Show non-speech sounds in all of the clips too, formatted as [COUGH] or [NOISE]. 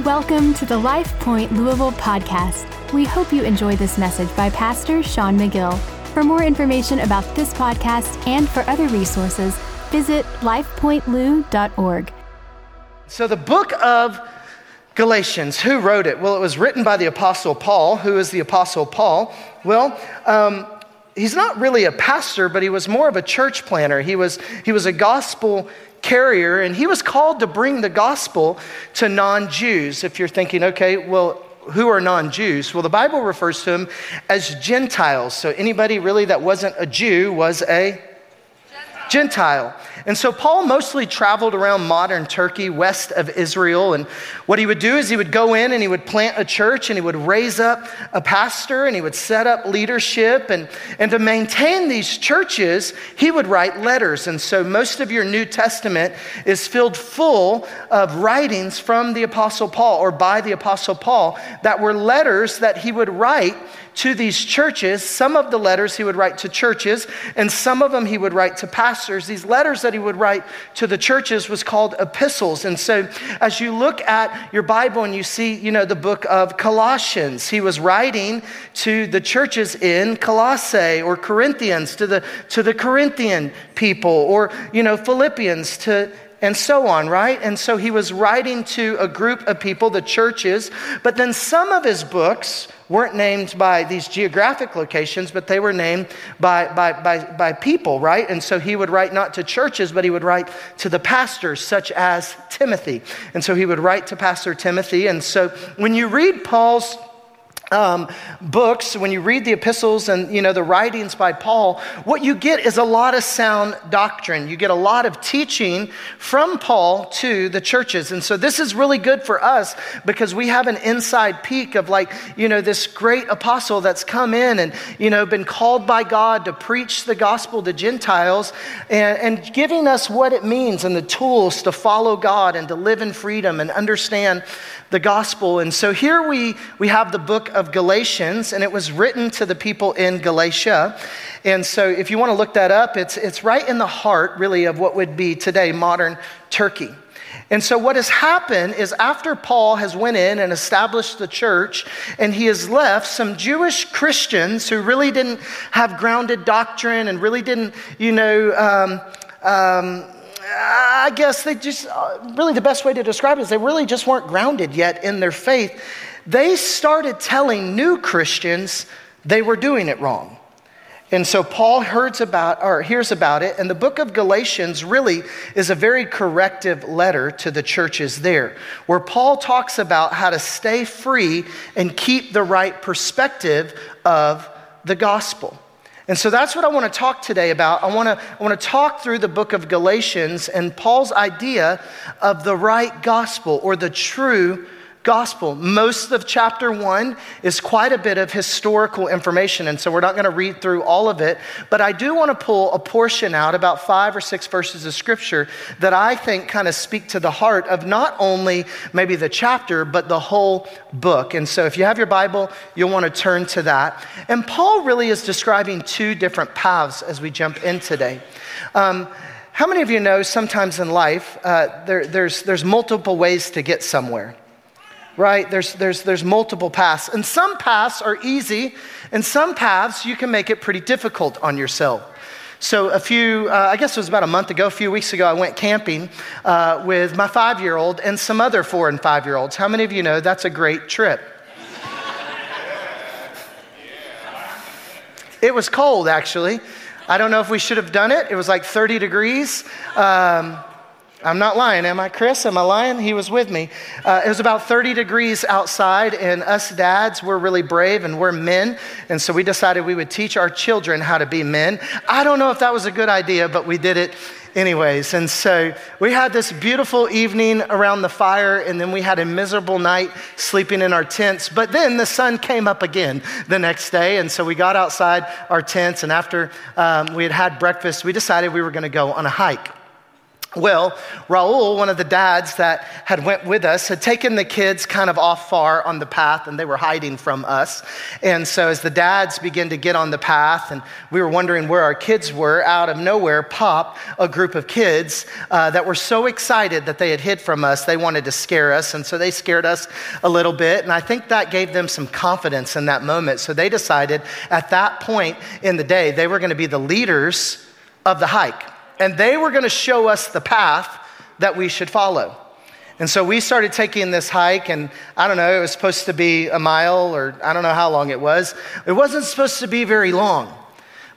Welcome to the Life Point Louisville podcast. We hope you enjoy this message by Pastor Sean McGill. For more information about this podcast and for other resources, visit lifepointlou.org. So, the book of Galatians, who wrote it? Well, it was written by the Apostle Paul. Who is the Apostle Paul? Well, um, he's not really a pastor, but he was more of a church planner. He was, he was a gospel carrier, and he was called to bring the gospel to non Jews. If you're thinking, okay, well, who are non Jews? Well, the Bible refers to them as Gentiles. So anybody really that wasn't a Jew was a Gentile. And so Paul mostly traveled around modern Turkey, west of Israel. And what he would do is he would go in and he would plant a church and he would raise up a pastor and he would set up leadership. And, and to maintain these churches, he would write letters. And so most of your New Testament is filled full of writings from the Apostle Paul or by the Apostle Paul that were letters that he would write to these churches. Some of the letters he would write to churches, and some of them he would write to pastors. These letters that he would write to the churches was called epistles. And so as you look at your Bible and you see, you know, the book of Colossians, he was writing to the churches in Colossae or Corinthians, to the, to the Corinthian people, or, you know, Philippians to and so on, right? And so he was writing to a group of people, the churches, but then some of his books weren't named by these geographic locations, but they were named by, by, by, by people, right? And so he would write not to churches, but he would write to the pastors, such as Timothy. And so he would write to Pastor Timothy. And so when you read Paul's um, books, when you read the epistles and you know the writings by Paul, what you get is a lot of sound doctrine. You get a lot of teaching from Paul to the churches, and so this is really good for us because we have an inside peek of like you know this great apostle that's come in and you know been called by God to preach the gospel to Gentiles, and, and giving us what it means and the tools to follow God and to live in freedom and understand the gospel. And so here we, we have the book of Galatians, and it was written to the people in Galatia. And so if you want to look that up, it's, it's right in the heart, really, of what would be today modern Turkey. And so what has happened is after Paul has went in and established the church and he has left some Jewish Christians who really didn't have grounded doctrine and really didn't, you know, um, um, I guess they just, uh, really the best way to describe it is they really just weren't grounded yet in their faith. They started telling new Christians they were doing it wrong. And so Paul hears about, or hears about it, and the book of Galatians really is a very corrective letter to the churches there, where Paul talks about how to stay free and keep the right perspective of the gospel. And so that's what I want to talk today about. I want to, I want to talk through the book of Galatians and Paul's idea of the right gospel or the true gospel. Most of chapter one is quite a bit of historical information, and so we're not going to read through all of it, but I do want to pull a portion out, about five or six verses of scripture, that I think kind of speak to the heart of not only maybe the chapter, but the whole book. And so if you have your Bible, you'll want to turn to that. And Paul really is describing two different paths as we jump in today. Um, how many of you know sometimes in life uh, there, there's, there's multiple ways to get somewhere? Right? There's, there's, there's multiple paths. And some paths are easy, and some paths you can make it pretty difficult on yourself. So, a few, uh, I guess it was about a month ago, a few weeks ago, I went camping uh, with my five year old and some other four and five year olds. How many of you know that's a great trip? [LAUGHS] It was cold, actually. I don't know if we should have done it. It was like 30 degrees. Um, I'm not lying, am I, Chris? Am I lying? He was with me. Uh, it was about 30 degrees outside, and us dads, we're really brave and we're men. And so we decided we would teach our children how to be men. I don't know if that was a good idea, but we did it anyways. And so we had this beautiful evening around the fire, and then we had a miserable night sleeping in our tents. But then the sun came up again the next day, and so we got outside our tents, and after um, we had had breakfast, we decided we were going to go on a hike. Well, Raul, one of the dads that had went with us, had taken the kids kind of off far on the path and they were hiding from us. And so as the dads began to get on the path and we were wondering where our kids were, out of nowhere pop a group of kids uh, that were so excited that they had hid from us, they wanted to scare us. And so they scared us a little bit. And I think that gave them some confidence in that moment. So they decided at that point in the day, they were going to be the leaders of the hike and they were going to show us the path that we should follow. And so we started taking this hike, and I don't know, it was supposed to be a mile, or I don't know how long it was. It wasn't supposed to be very long,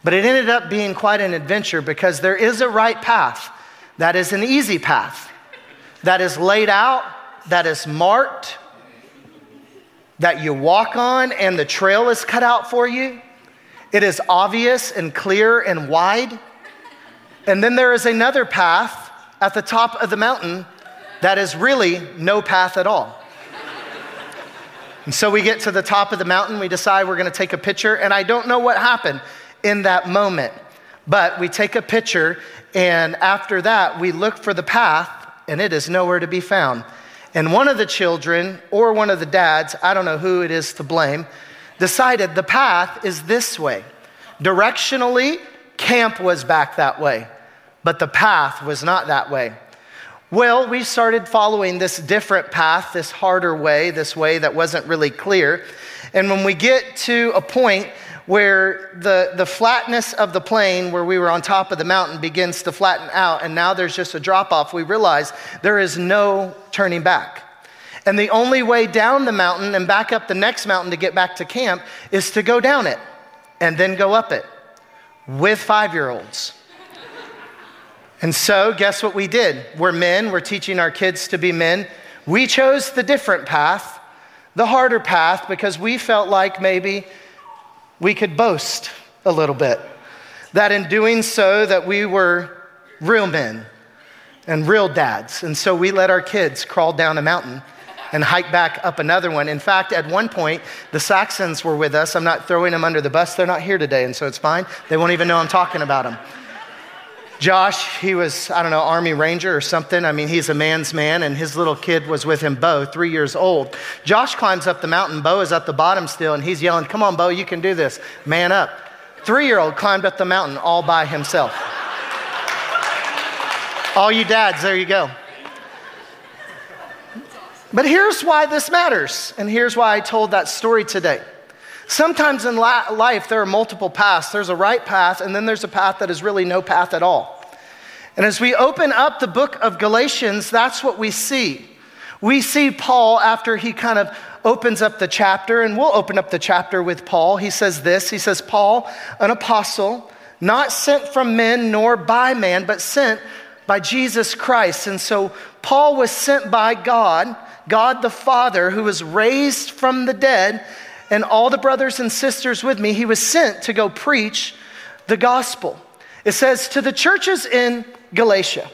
but it ended up being quite an adventure because there is a right path that is an easy path, that is laid out, that is marked, that you walk on, and the trail is cut out for you. It is obvious and clear and wide. And then there is another path at the top of the mountain that is really no path at all. And so we get to the top of the mountain, we decide we're gonna take a picture, and I don't know what happened in that moment, but we take a picture, and after that, we look for the path, and it is nowhere to be found. And one of the children, or one of the dads, I don't know who it is to blame, decided the path is this way. Directionally, camp was back that way but the path was not that way. Well, we started following this different path, this harder way, this way that wasn't really clear. And when we get to a point where the, the flatness of the plain, where we were on top of the mountain, begins to flatten out, and now there's just a drop off, we realize there is no turning back. And the only way down the mountain and back up the next mountain to get back to camp is to go down it and then go up it with five year olds. And so, guess what we did? We're men, we're teaching our kids to be men. We chose the different path, the harder path, because we felt like maybe we could boast a little bit. That in doing so, that we were real men and real dads. And so we let our kids crawl down a mountain and hike back up another one. In fact, at one point, the Saxons were with us. I'm not throwing them under the bus. They're not here today, and so it's fine. They won't even know I'm talking about them. Josh, he was, I don't know, Army Ranger or something. I mean, he's a man's man, and his little kid was with him, Bo, three years old. Josh climbs up the mountain. Bo is at the bottom still, and he's yelling, Come on, Bo, you can do this. Man up. Three year old climbed up the mountain all by himself. all you dads, there you go. But here's why this matters, and here's why I told that story today. Sometimes in life, there are multiple paths. There's a right path, and then there's a path that is really no path at all. And as we open up the book of Galatians, that's what we see. We see Paul after he kind of opens up the chapter, and we'll open up the chapter with Paul. He says this He says, Paul, an apostle, not sent from men nor by man, but sent by Jesus Christ. And so Paul was sent by God, God the Father, who was raised from the dead and all the brothers and sisters with me, he was sent to go preach the gospel. It says, To the churches in Galatia,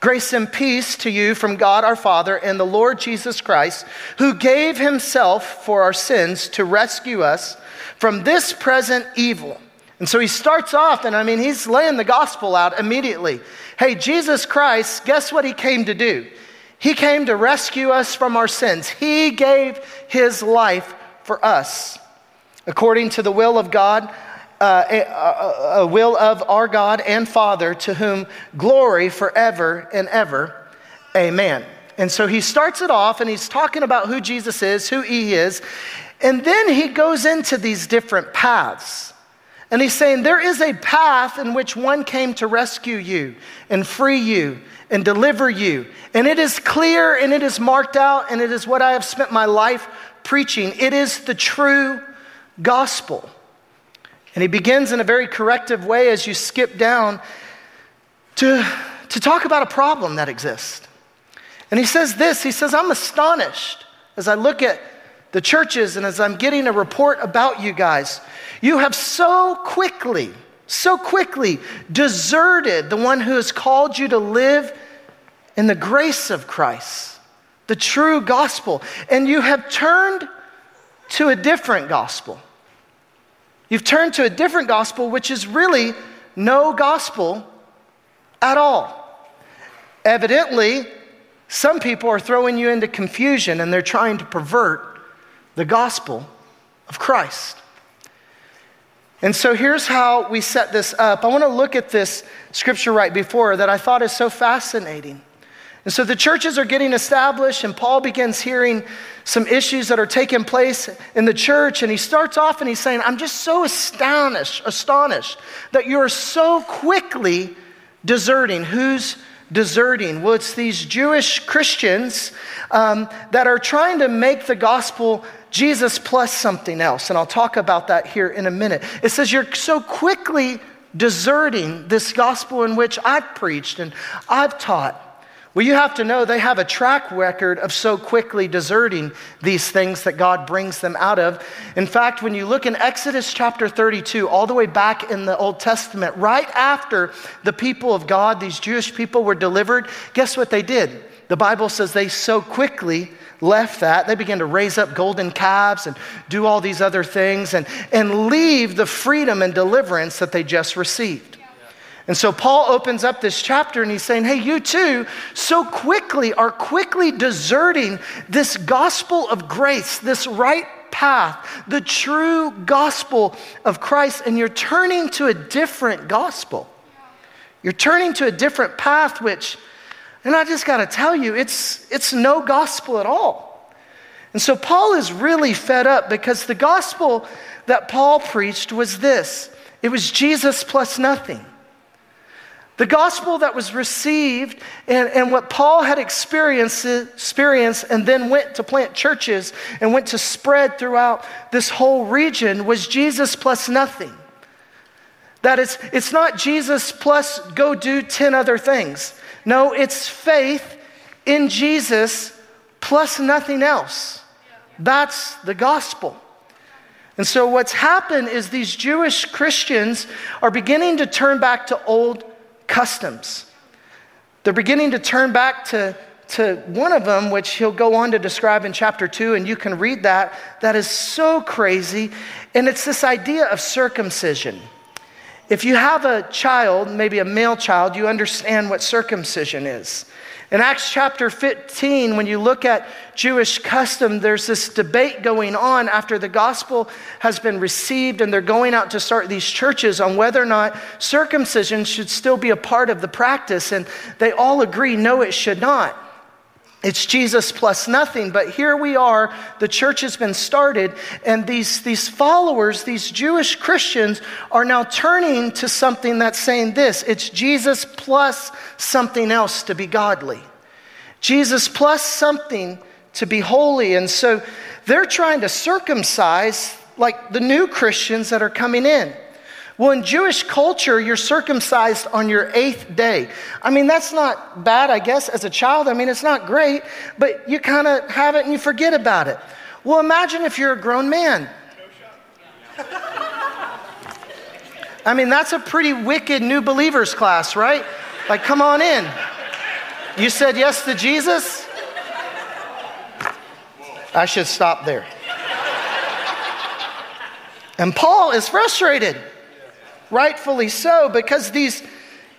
grace and peace to you from God our Father and the Lord Jesus Christ, who gave himself for our sins to rescue us from this present evil. And so he starts off, and I mean, he's laying the gospel out immediately. Hey, Jesus Christ, guess what he came to do? He came to rescue us from our sins. He gave his life for us, according to the will of God, uh, a, a, a will of our God and Father, to whom glory forever and ever. Amen. And so he starts it off and he's talking about who Jesus is, who he is, and then he goes into these different paths. And he's saying there is a path in which one came to rescue you and free you and deliver you. And it is clear and it is marked out, and it is what I have spent my life preaching. It is the true gospel. And he begins in a very corrective way as you skip down to, to talk about a problem that exists. And he says this He says, I'm astonished as I look at the churches and as I'm getting a report about you guys. You have so quickly, so quickly deserted the one who has called you to live in the grace of Christ the true gospel, and you have turned to a different gospel. You've turned to a different gospel, which is really no gospel at all. Evidently, some people are throwing you into confusion and they're trying to pervert the gospel of Christ. And so here's how we set this up. I want to look at this scripture right before that I thought is so fascinating. And so the churches are getting established, and Paul begins hearing some issues that are taking place in the church. And he starts off and he's saying, I'm just so astonished, astonished that you're so quickly deserting. Who's deserting? Well, it's these Jewish Christians um, that are trying to make the gospel Jesus plus something else. And I'll talk about that here in a minute. It says, You're so quickly deserting this gospel in which I've preached and I've taught. Well, you have to know they have a track record of so quickly deserting these things that God brings them out of. In fact, when you look in Exodus chapter 32, all the way back in the Old Testament, right after the people of God, these Jewish people were delivered, guess what they did? The Bible says they so quickly left that. They began to raise up golden calves and do all these other things and, and leave the freedom and deliverance that they just received. And so Paul opens up this chapter and he's saying, Hey, you too, so quickly are quickly deserting this gospel of grace, this right path, the true gospel of Christ, and you're turning to a different gospel. You're turning to a different path, which, and I just got to tell you, it's, it's no gospel at all. And so Paul is really fed up because the gospel that Paul preached was this it was Jesus plus nothing. The gospel that was received and, and what Paul had experienced, experienced and then went to plant churches and went to spread throughout this whole region was Jesus plus nothing. That it's, it's not Jesus plus go do 10 other things. No, it's faith in Jesus plus nothing else. That's the gospel. And so, what's happened is these Jewish Christians are beginning to turn back to old customs. They're beginning to turn back to, to one of them, which he'll go on to describe in chapter two, and you can read that. That is so crazy. And it's this idea of circumcision. If you have a child, maybe a male child, you understand what circumcision is. In Acts chapter 15, when you look at Jewish custom, there's this debate going on after the gospel has been received and they're going out to start these churches on whether or not circumcision should still be a part of the practice. And they all agree, no, it should not. It's Jesus plus nothing. But here we are, the church has been started, and these, these followers, these Jewish Christians, are now turning to something that's saying this it's Jesus plus something else to be godly. Jesus plus something to be holy. And so they're trying to circumcise like the new Christians that are coming in. Well, in Jewish culture, you're circumcised on your eighth day. I mean, that's not bad, I guess, as a child. I mean, it's not great, but you kind of have it and you forget about it. Well, imagine if you're a grown man. [LAUGHS] I mean, that's a pretty wicked new believers class, right? Like, come on in. You said yes to Jesus? I should stop there. And Paul is frustrated rightfully so, because these,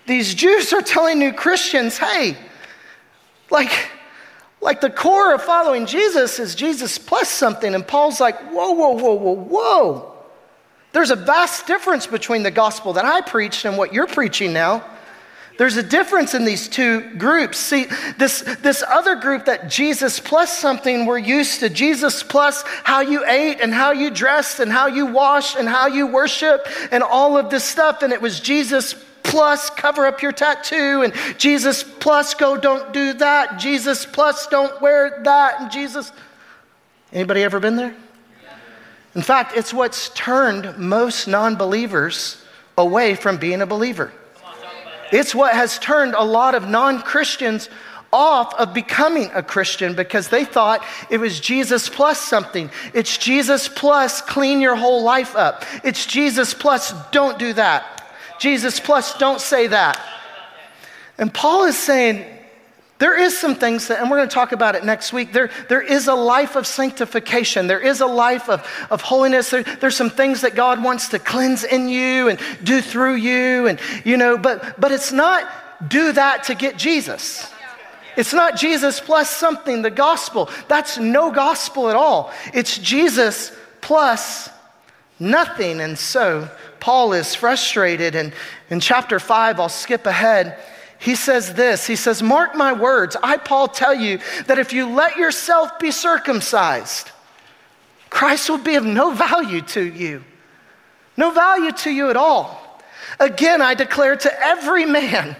these Jews are telling new Christians, hey, like, like the core of following Jesus is Jesus plus something. And Paul's like, whoa, whoa, whoa, whoa, whoa. There's a vast difference between the gospel that I preached and what you're preaching now. There's a difference in these two groups. See, this, this other group that Jesus plus something we're used to, Jesus plus how you ate and how you dressed and how you washed and how you worship and all of this stuff. And it was Jesus plus cover up your tattoo and Jesus plus go don't do that. Jesus plus don't wear that. And Jesus. Anybody ever been there? In fact, it's what's turned most non believers away from being a believer. It's what has turned a lot of non Christians off of becoming a Christian because they thought it was Jesus plus something. It's Jesus plus clean your whole life up. It's Jesus plus don't do that. Jesus plus don't say that. And Paul is saying, there is some things that, and we're going to talk about it next week. There, there is a life of sanctification. There is a life of, of holiness. There, there's some things that God wants to cleanse in you and do through you. And, you know, but, but it's not do that to get Jesus. It's not Jesus plus something, the gospel. That's no gospel at all. It's Jesus plus nothing. And so Paul is frustrated. And in chapter 5, I'll skip ahead. He says this He says, Mark my words. I, Paul, tell you that if you let yourself be circumcised, Christ will be of no value to you. No value to you at all. Again, I declare to every man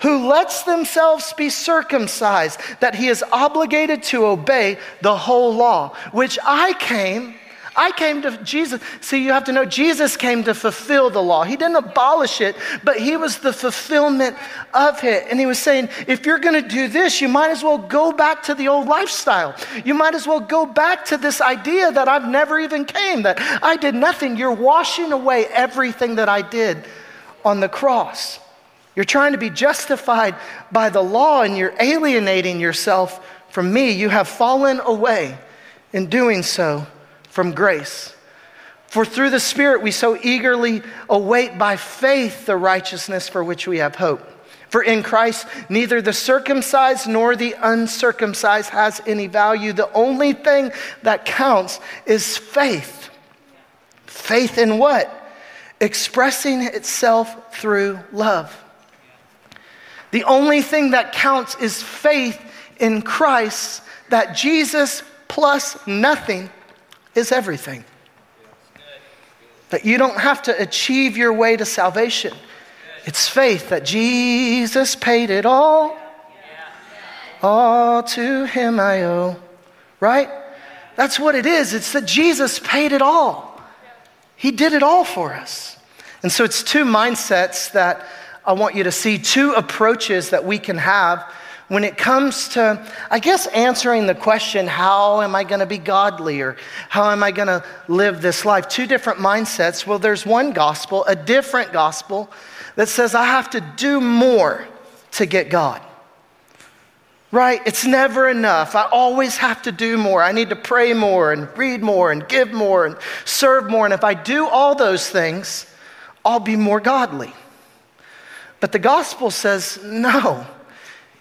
who lets themselves be circumcised that he is obligated to obey the whole law, which I came. I came to Jesus. See, you have to know Jesus came to fulfill the law. He didn't abolish it, but he was the fulfillment of it. And he was saying, if you're going to do this, you might as well go back to the old lifestyle. You might as well go back to this idea that I've never even came, that I did nothing. You're washing away everything that I did on the cross. You're trying to be justified by the law and you're alienating yourself from me. You have fallen away in doing so from grace. For through the Spirit we so eagerly await by faith the righteousness for which we have hope. For in Christ, neither the circumcised nor the uncircumcised has any value. The only thing that counts is faith. Faith in what? Expressing itself through love. The only thing that counts is faith in Christ, that Jesus plus nothing is everything. That you don't have to achieve your way to salvation. It's faith that Jesus paid it all. All to him I owe. Right? That's what it is. It's that Jesus paid it all. He did it all for us. And so it's two mindsets that I want you to see two approaches that we can have when it comes to, I guess, answering the question, how am I going to be godly or how am I going to live this life? Two different mindsets. Well, there's one gospel, a different gospel, that says I have to do more to get God. Right? It's never enough. I always have to do more. I need to pray more and read more and give more and serve more. And if I do all those things, I'll be more godly. But the gospel says, no,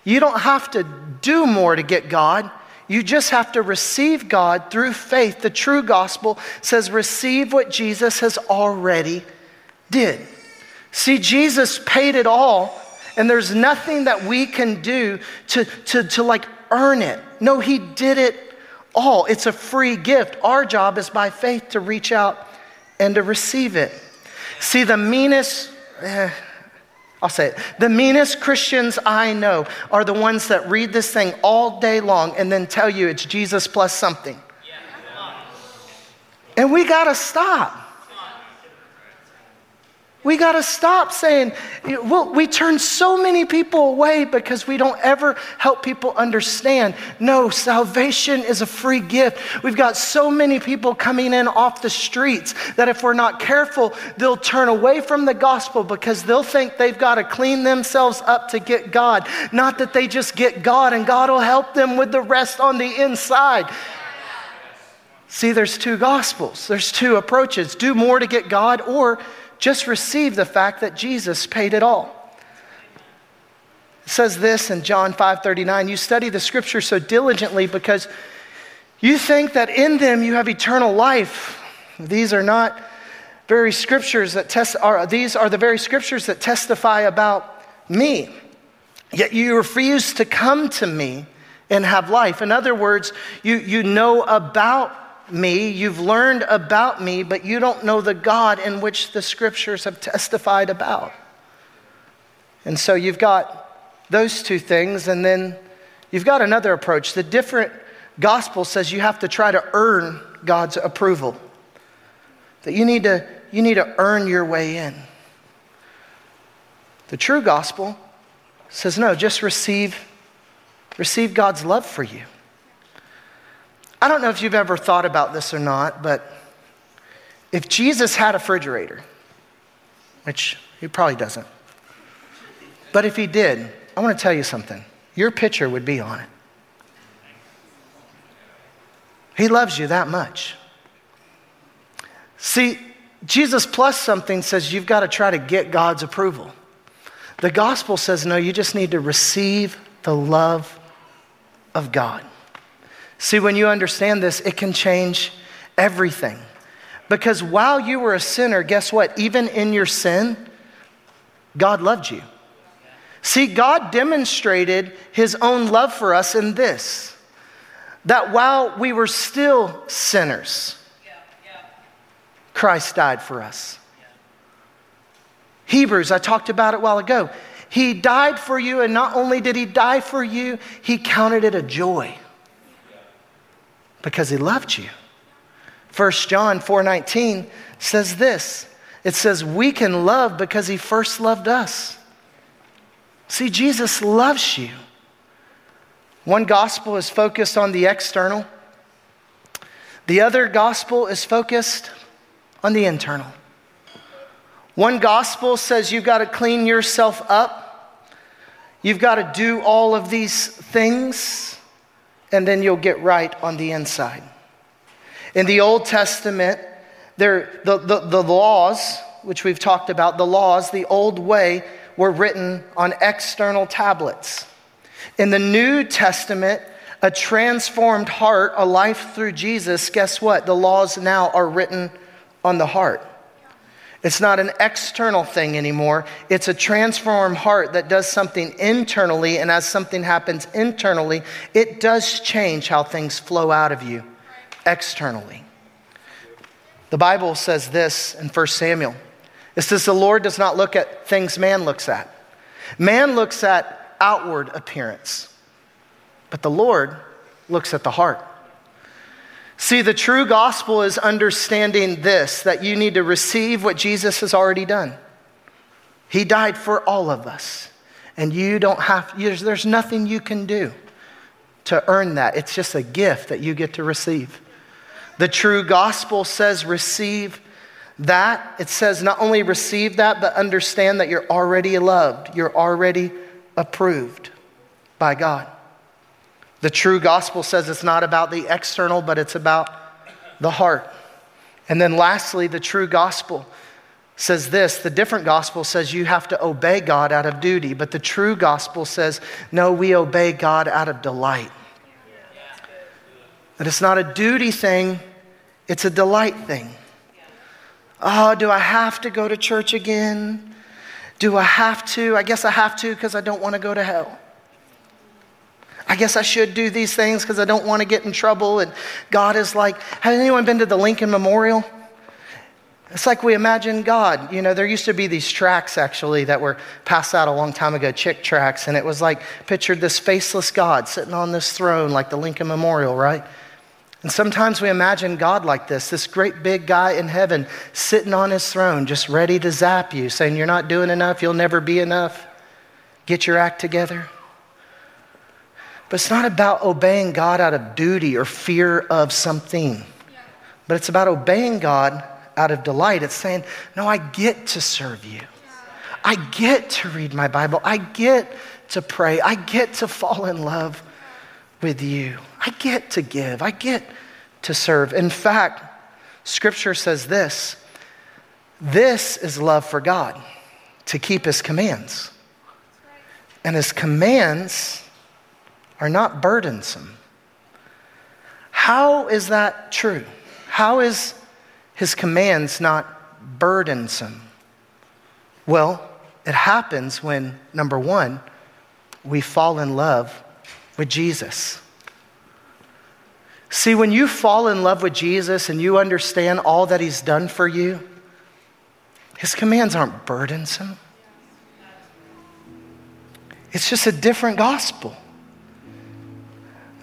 you don't have to do more to get God. You just have to receive God through faith. The true gospel says, receive what Jesus has already did. See, Jesus paid it all, and there's nothing that we can do to, to, to like earn it. No, He did it all. It's a free gift. Our job is by faith to reach out and to receive it. See, the meanest, eh, I'll say it. The meanest Christians I know are the ones that read this thing all day long and then tell you it's Jesus plus something. And we got to stop. We got to stop saying, well, we turn so many people away because we don't ever help people understand. No, salvation is a free gift. We've got so many people coming in off the streets that if we're not careful, they'll turn away from the gospel because they'll think they've got to clean themselves up to get God. Not that they just get God and God will help them with the rest on the inside. See, there's two gospels, there's two approaches do more to get God or just receive the fact that Jesus paid it all. It says this in John 5:39, you study the scripture so diligently because you think that in them you have eternal life. These are not very scriptures that test are these are the very scriptures that testify about me. Yet you refuse to come to me and have life. In other words, you, you know about me, you've learned about me, but you don't know the God in which the scriptures have testified about. And so you've got those two things, and then you've got another approach. The different gospel says you have to try to earn God's approval, that you need to, you need to earn your way in. The true gospel says, no, just receive, receive God's love for you. I don't know if you've ever thought about this or not, but if Jesus had a refrigerator, which he probably doesn't, but if he did, I want to tell you something. Your picture would be on it. He loves you that much. See, Jesus plus something says you've got to try to get God's approval. The gospel says, no, you just need to receive the love of God. See, when you understand this, it can change everything. Because while you were a sinner, guess what? Even in your sin, God loved you. See, God demonstrated his own love for us in this that while we were still sinners, Christ died for us. Hebrews, I talked about it a while ago. He died for you, and not only did he die for you, he counted it a joy because he loved you. 1 John 4:19 says this. It says we can love because he first loved us. See, Jesus loves you. One gospel is focused on the external. The other gospel is focused on the internal. One gospel says you've got to clean yourself up. You've got to do all of these things and then you'll get right on the inside. In the Old Testament, there, the, the, the laws, which we've talked about, the laws, the old way, were written on external tablets. In the New Testament, a transformed heart, a life through Jesus, guess what? The laws now are written on the heart. It's not an external thing anymore. It's a transformed heart that does something internally, and as something happens internally, it does change how things flow out of you externally. The Bible says this in 1 Samuel it says, The Lord does not look at things man looks at. Man looks at outward appearance, but the Lord looks at the heart. See, the true gospel is understanding this that you need to receive what Jesus has already done. He died for all of us. And you don't have, there's nothing you can do to earn that. It's just a gift that you get to receive. The true gospel says, receive that. It says, not only receive that, but understand that you're already loved, you're already approved by God. The true gospel says it's not about the external, but it's about the heart. And then lastly, the true gospel says this the different gospel says you have to obey God out of duty, but the true gospel says, no, we obey God out of delight. That it's not a duty thing, it's a delight thing. Oh, do I have to go to church again? Do I have to? I guess I have to because I don't want to go to hell. I guess I should do these things because I don't want to get in trouble. And God is like, has anyone been to the Lincoln Memorial? It's like we imagine God. You know, there used to be these tracts actually that were passed out a long time ago, Chick tracts, and it was like pictured this faceless God sitting on this throne like the Lincoln Memorial, right? And sometimes we imagine God like this this great big guy in heaven sitting on his throne, just ready to zap you, saying, You're not doing enough, you'll never be enough. Get your act together. But it's not about obeying God out of duty or fear of something, but it's about obeying God out of delight. It's saying, No, I get to serve you. I get to read my Bible. I get to pray. I get to fall in love with you. I get to give. I get to serve. In fact, Scripture says this this is love for God, to keep His commands. And His commands are not burdensome. How is that true? How is his commands not burdensome? Well, it happens when, number one, we fall in love with Jesus. See, when you fall in love with Jesus and you understand all that he's done for you, his commands aren't burdensome. It's just a different gospel.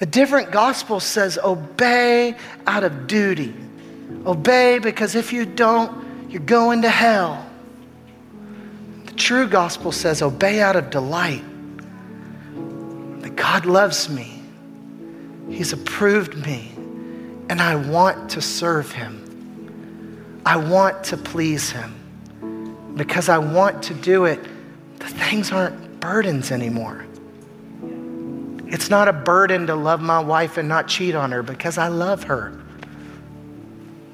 A different gospel says, obey out of duty. Obey because if you don't, you're going to hell. The true gospel says, obey out of delight. That God loves me, He's approved me, and I want to serve Him. I want to please Him. Because I want to do it, the things aren't burdens anymore. It's not a burden to love my wife and not cheat on her because I love her.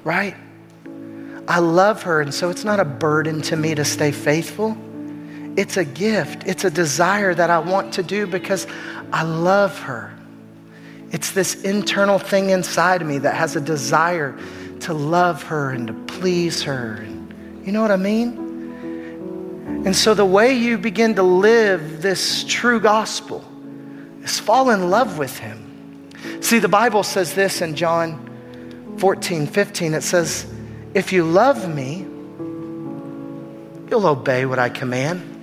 Right? I love her, and so it's not a burden to me to stay faithful. It's a gift, it's a desire that I want to do because I love her. It's this internal thing inside of me that has a desire to love her and to please her. You know what I mean? And so the way you begin to live this true gospel is fall in love with him. See, the Bible says this in John 14, 15. It says, If you love me, you'll obey what I command.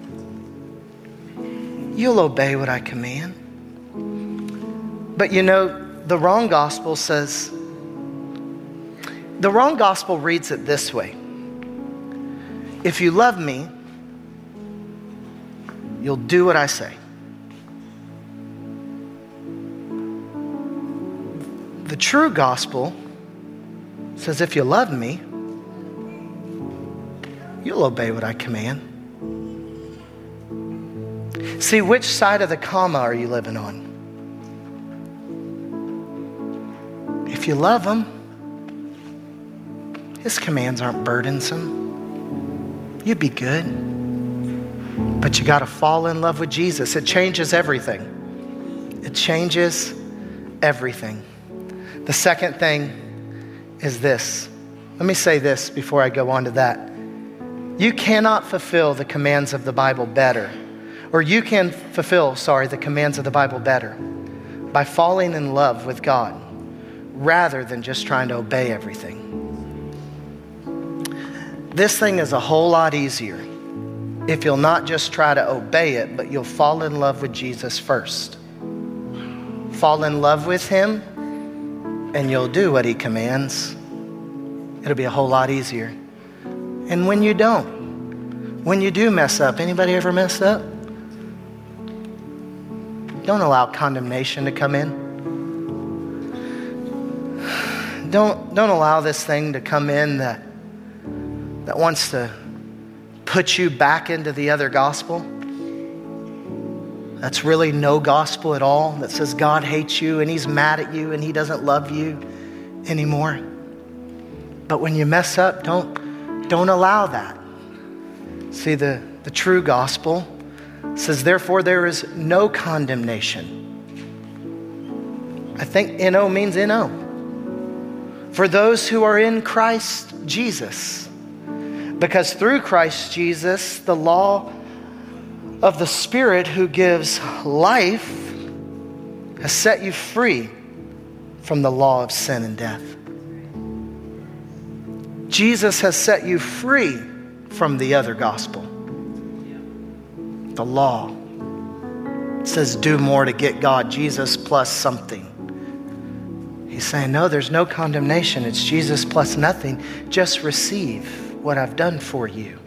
You'll obey what I command. But you know, the wrong gospel says, the wrong gospel reads it this way If you love me, you'll do what I say. The true gospel says, if you love me, you'll obey what I command. See, which side of the comma are you living on? If you love him, his commands aren't burdensome. You'd be good. But you got to fall in love with Jesus. It changes everything. It changes everything. The second thing is this. Let me say this before I go on to that. You cannot fulfill the commands of the Bible better, or you can fulfill, sorry, the commands of the Bible better by falling in love with God rather than just trying to obey everything. This thing is a whole lot easier if you'll not just try to obey it, but you'll fall in love with Jesus first. Fall in love with Him and you'll do what he commands, it'll be a whole lot easier. And when you don't, when you do mess up, anybody ever mess up? Don't allow condemnation to come in. Don't, don't allow this thing to come in that, that wants to put you back into the other gospel that's really no gospel at all, that says God hates you and he's mad at you and he doesn't love you anymore. But when you mess up, don't, don't allow that. See, the, the true gospel says, therefore, there is no condemnation. I think NO means NO. For those who are in Christ Jesus. Because through Christ Jesus, the law of the Spirit who gives life has set you free from the law of sin and death. Jesus has set you free from the other gospel. The law it says, do more to get God, Jesus plus something. He's saying, no, there's no condemnation. It's Jesus plus nothing. Just receive what I've done for you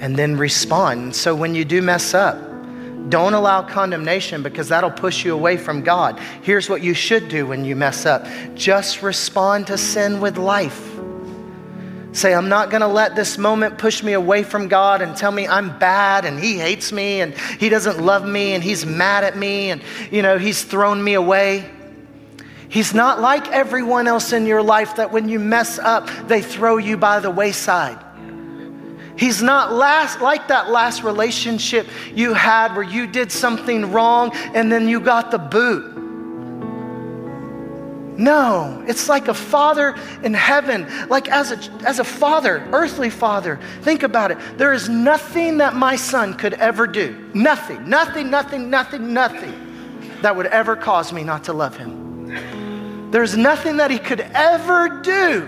and then respond. So when you do mess up, don't allow condemnation because that'll push you away from God. Here's what you should do when you mess up just respond to sin with life. Say, I'm not going to let this moment push me away from God and tell me I'm bad and He hates me and He doesn't love me and He's mad at me and, you know, He's thrown me away. He's not like everyone else in your life that when you mess up, they throw you by the wayside. He's not last, like that last relationship you had where you did something wrong and then you got the boot. No, it's like a father in heaven, like as a, as a father, earthly father. Think about it. There is nothing that my son could ever do. Nothing, nothing, nothing, nothing, nothing that would ever cause me not to love him. There's nothing that he could ever do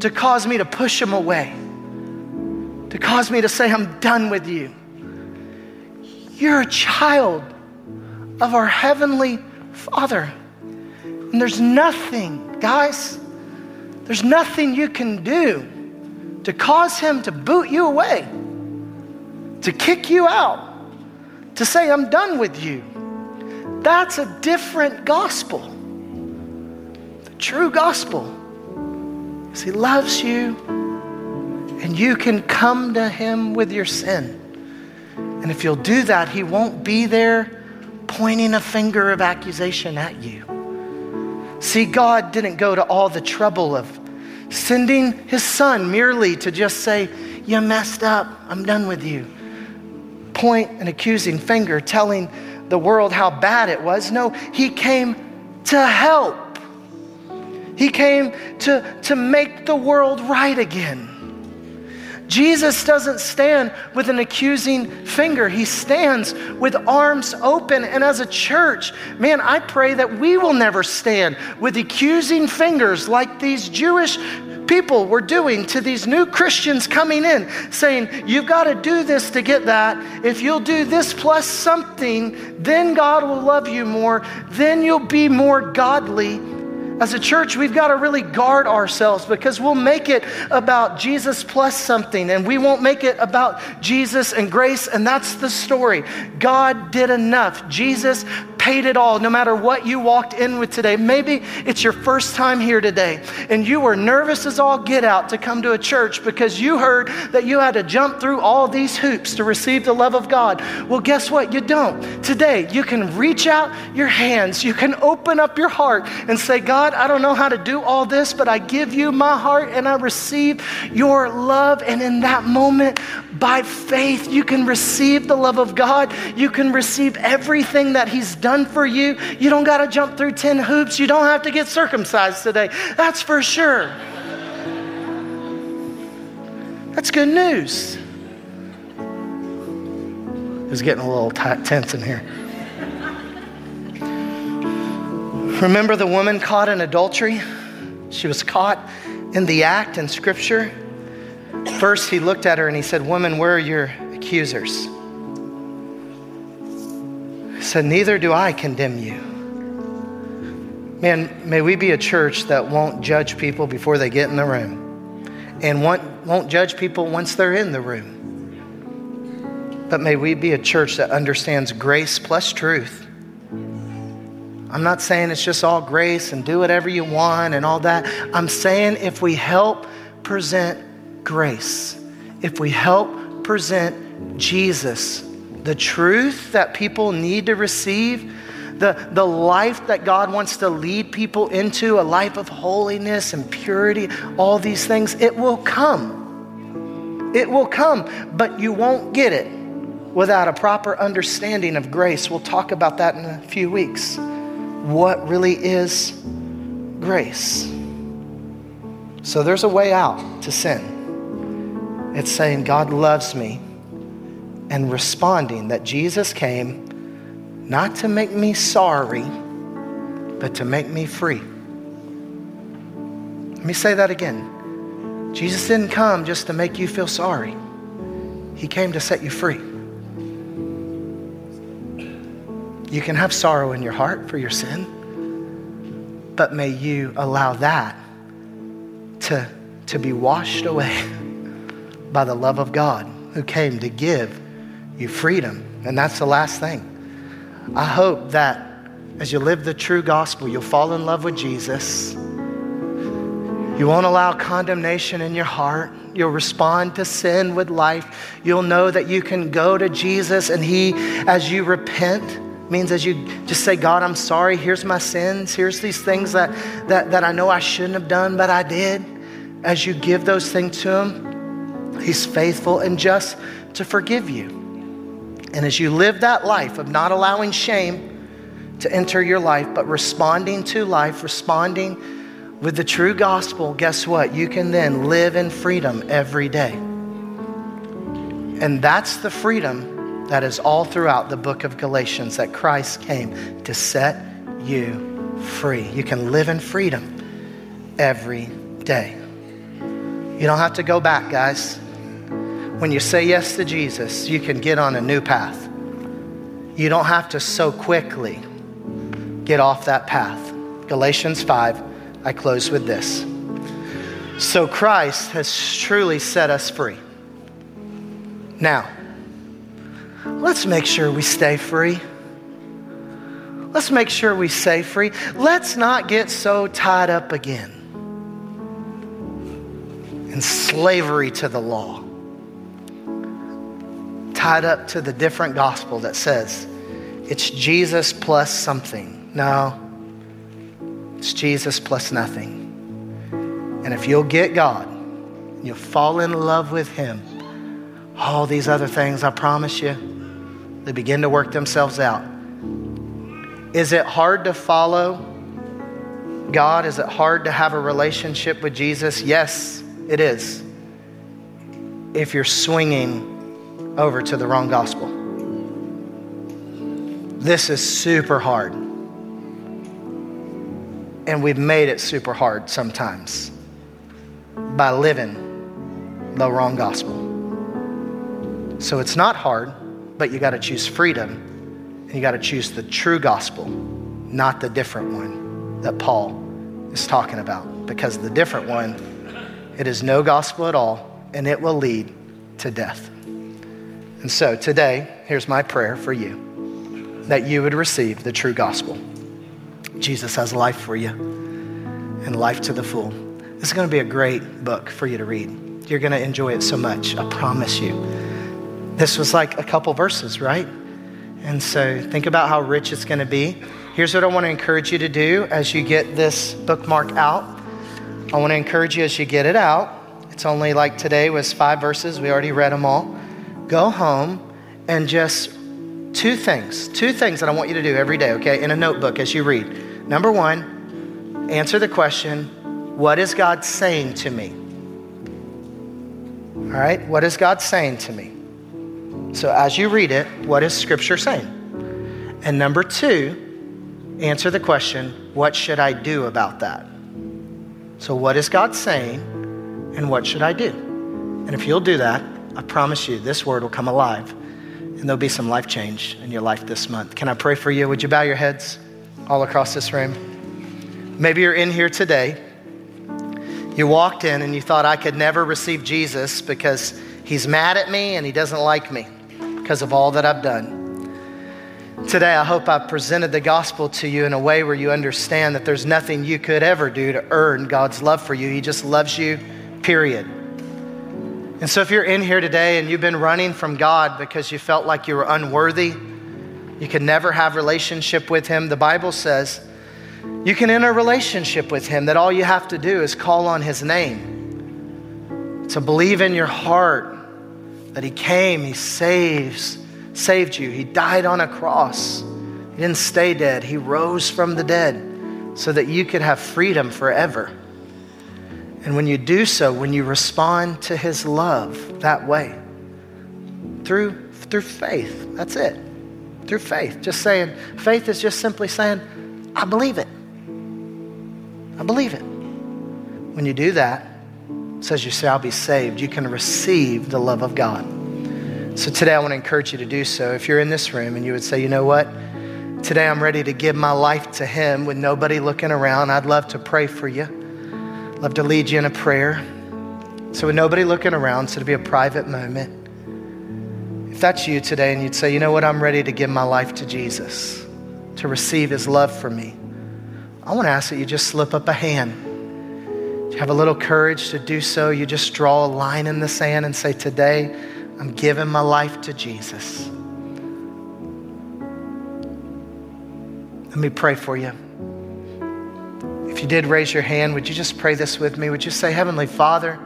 to cause me to push him away to cause me to say, I'm done with you. You're a child of our Heavenly Father. And there's nothing, guys, there's nothing you can do to cause Him to boot you away, to kick you out, to say, I'm done with you. That's a different gospel. The true gospel is He loves you and you can come to Him with your sin. And if you'll do that, He won't be there pointing a finger of accusation at you. See, God didn't go to all the trouble of sending His Son merely to just say, You messed up, I'm done with you. point an accusing finger telling the world how bad it was. No, he came to help. He came to, to make the world right again. Jesus doesn't stand with an accusing finger. He stands with arms open. And as a church, man, I pray that we will never stand with accusing fingers like these Jewish people were doing to these new Christians coming in, saying, You've got to do this to get that. If you'll do this plus something, then God will love you more. Then you'll be more godly as a church, we've got to really guard ourselves because we'll make it about Jesus plus something and we won't make it about Jesus and grace, and that's the story. God did enough. Jesus paid it all, no matter what you walked in with today. Maybe it's your first time here today and you were nervous as all get out to come to a church because you heard that you had to jump through all these hoops to receive the love of God. Well, guess what? You don't. Today, you can reach out your hands, you can open up your heart and say, God, I don't know how to do all this, but I give you my heart and I receive your love. And in that moment, by faith, you can receive the love of God. You can receive everything that He's done for you. You don't got to jump through 10 hoops. You don't have to get circumcised today. That's for sure. That's good news. It's getting a little tense in here. Remember the woman caught in adultery? She was caught in the act in Scripture. First, he looked at her and he said, Woman, where are your accusers? said, Neither do I condemn you. Man, may we be a church that won't judge people before they get in the room and won't, won't judge people once they're in the room. But may we be a church that understands grace plus truth. I'm not saying it's just all grace and do whatever you want and all that. I'm saying if we help present grace, if we help present Jesus, the truth that people need to receive, the, the life that God wants to lead people into, a life of holiness and purity, all these things, it will come. It will come, but you won't get it without a proper understanding of grace. We'll talk about that in a few weeks. What really is grace? So there's a way out to sin. It's saying, God loves me and responding that Jesus came not to make me sorry, but to make me free. Let me say that again. Jesus didn't come just to make you feel sorry, He came to set you free. You can have sorrow in your heart for your sin, but may you allow that to, to be washed away [LAUGHS] by the love of God who came to give you freedom. And that's the last thing. I hope that as you live the true gospel, you'll fall in love with Jesus. You won't allow condemnation in your heart. You'll respond to sin with life. You'll know that you can go to Jesus and He, as you repent, means as you just say, God, I'm sorry. Here's my sins. Here's these things that, that, that I know I shouldn't have done, but I did. As you give those things to Him, He's faithful and just to forgive you. And as you live that life of not allowing shame to enter your life, but responding to life, responding with the true gospel, guess what? You can then live in freedom every day. And that's the freedom that is all throughout the book of Galatians that Christ came to set you free. You can live in freedom every day. You don't have to go back, guys when you say yes to Jesus, you can get on a new path. You don't have to so quickly get off that path. Galatians 5, I close with this. So Christ has truly set us free. Now, let's make sure we stay free. Let's make sure we stay free. Let's not get so tied up again in slavery to the law tied up to the different gospel that says it's Jesus plus something. No, it's Jesus plus nothing. And if you'll get God, you'll fall in love with Him, all these other things, I promise you, they begin to work themselves out. Is it hard to follow God? Is it hard to have a relationship with Jesus? Yes, it is. If you're swinging over to the wrong gospel. This is super hard. And we've made it super hard sometimes by living the wrong gospel. So it's not hard, but you got to choose freedom and you got to choose the true gospel, not the different one that Paul is talking about. Because the different one, it is no gospel at all, and it will lead to death. And so today, here's my prayer for you that you would receive the true gospel. Jesus has life for you and life to the full. This is going to be a great book for you to read. You're going to enjoy it so much, I promise you. This was like a couple verses, right? And so think about how rich it's going to be. Here's what I want to encourage you to do as you get this bookmark out. I want to encourage you as you get it out. It's only like today was five verses. We already read them all. Go home and just two things, two things that I want you to do every day, okay, in a notebook as you read. Number one, answer the question, what is God saying to me? All right, what is God saying to me? So as you read it, what is Scripture saying? And number two, answer the question, what should I do about that? So, what is God saying, and what should I do? And if you'll do that, I promise you this word will come alive, and there'll be some life change in your life this month. Can I pray for you? Would you bow your heads all across this room? Maybe you're in here today. You walked in and you thought, I could never receive Jesus because he's mad at me and he doesn't like me because of all that I've done. Today, I hope I've presented the gospel to you in a way where you understand that there's nothing you could ever do to earn God's love for you. He just loves you, period. And so, if you're in here today and you've been running from God because you felt like you were unworthy, you could never have relationship with Him, the Bible says you can enter a relationship with Him, that all you have to do is call on His name, to believe in your heart that He came, He saves, saved you. He died on a cross. He didn't stay dead, He rose from the dead so that you could have freedom forever. And when you do so, when you respond to His love that way, through, through faith, that's it. Through faith. Just saying, faith is just simply saying, I believe it. I believe it. When you do that, says you shall be saved, you can receive the love of God. So today I want to encourage you to do so. If you're in this room and you would say, you know what? Today I'm ready to give my life to Him with nobody looking around. I'd love to pray for you. Love to lead you in a prayer. So with nobody looking around, so to be a private moment. If that's you today and you'd say, you know what? I'm ready to give my life to Jesus, to receive His love for me. I want to ask that you just slip up a hand you have a little courage to do so, you just draw a line in the sand and say, Today, I'm giving my life to Jesus. Let me pray for you. If you did raise your hand, would you just pray this with me? Would you say, Heavenly Father,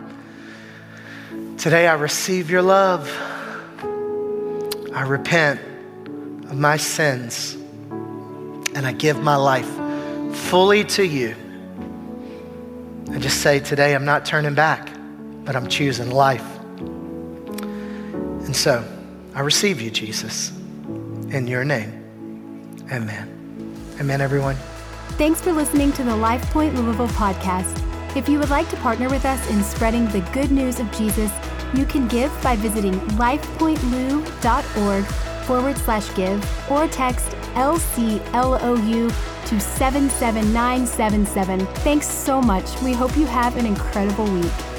today I receive your love. I repent of my sins and I give my life fully to you. And just say, Today I'm not turning back, but I'm choosing life. And so I receive you, Jesus, in your name. Amen. Amen, everyone. Thanks for listening to the LifePoint Louisville podcast. If you would like to partner with us in spreading the good news of Jesus, you can give by visiting lifepointlou.org forward slash give or text LCLOU to 77977. Thanks so much. We hope you have an incredible week.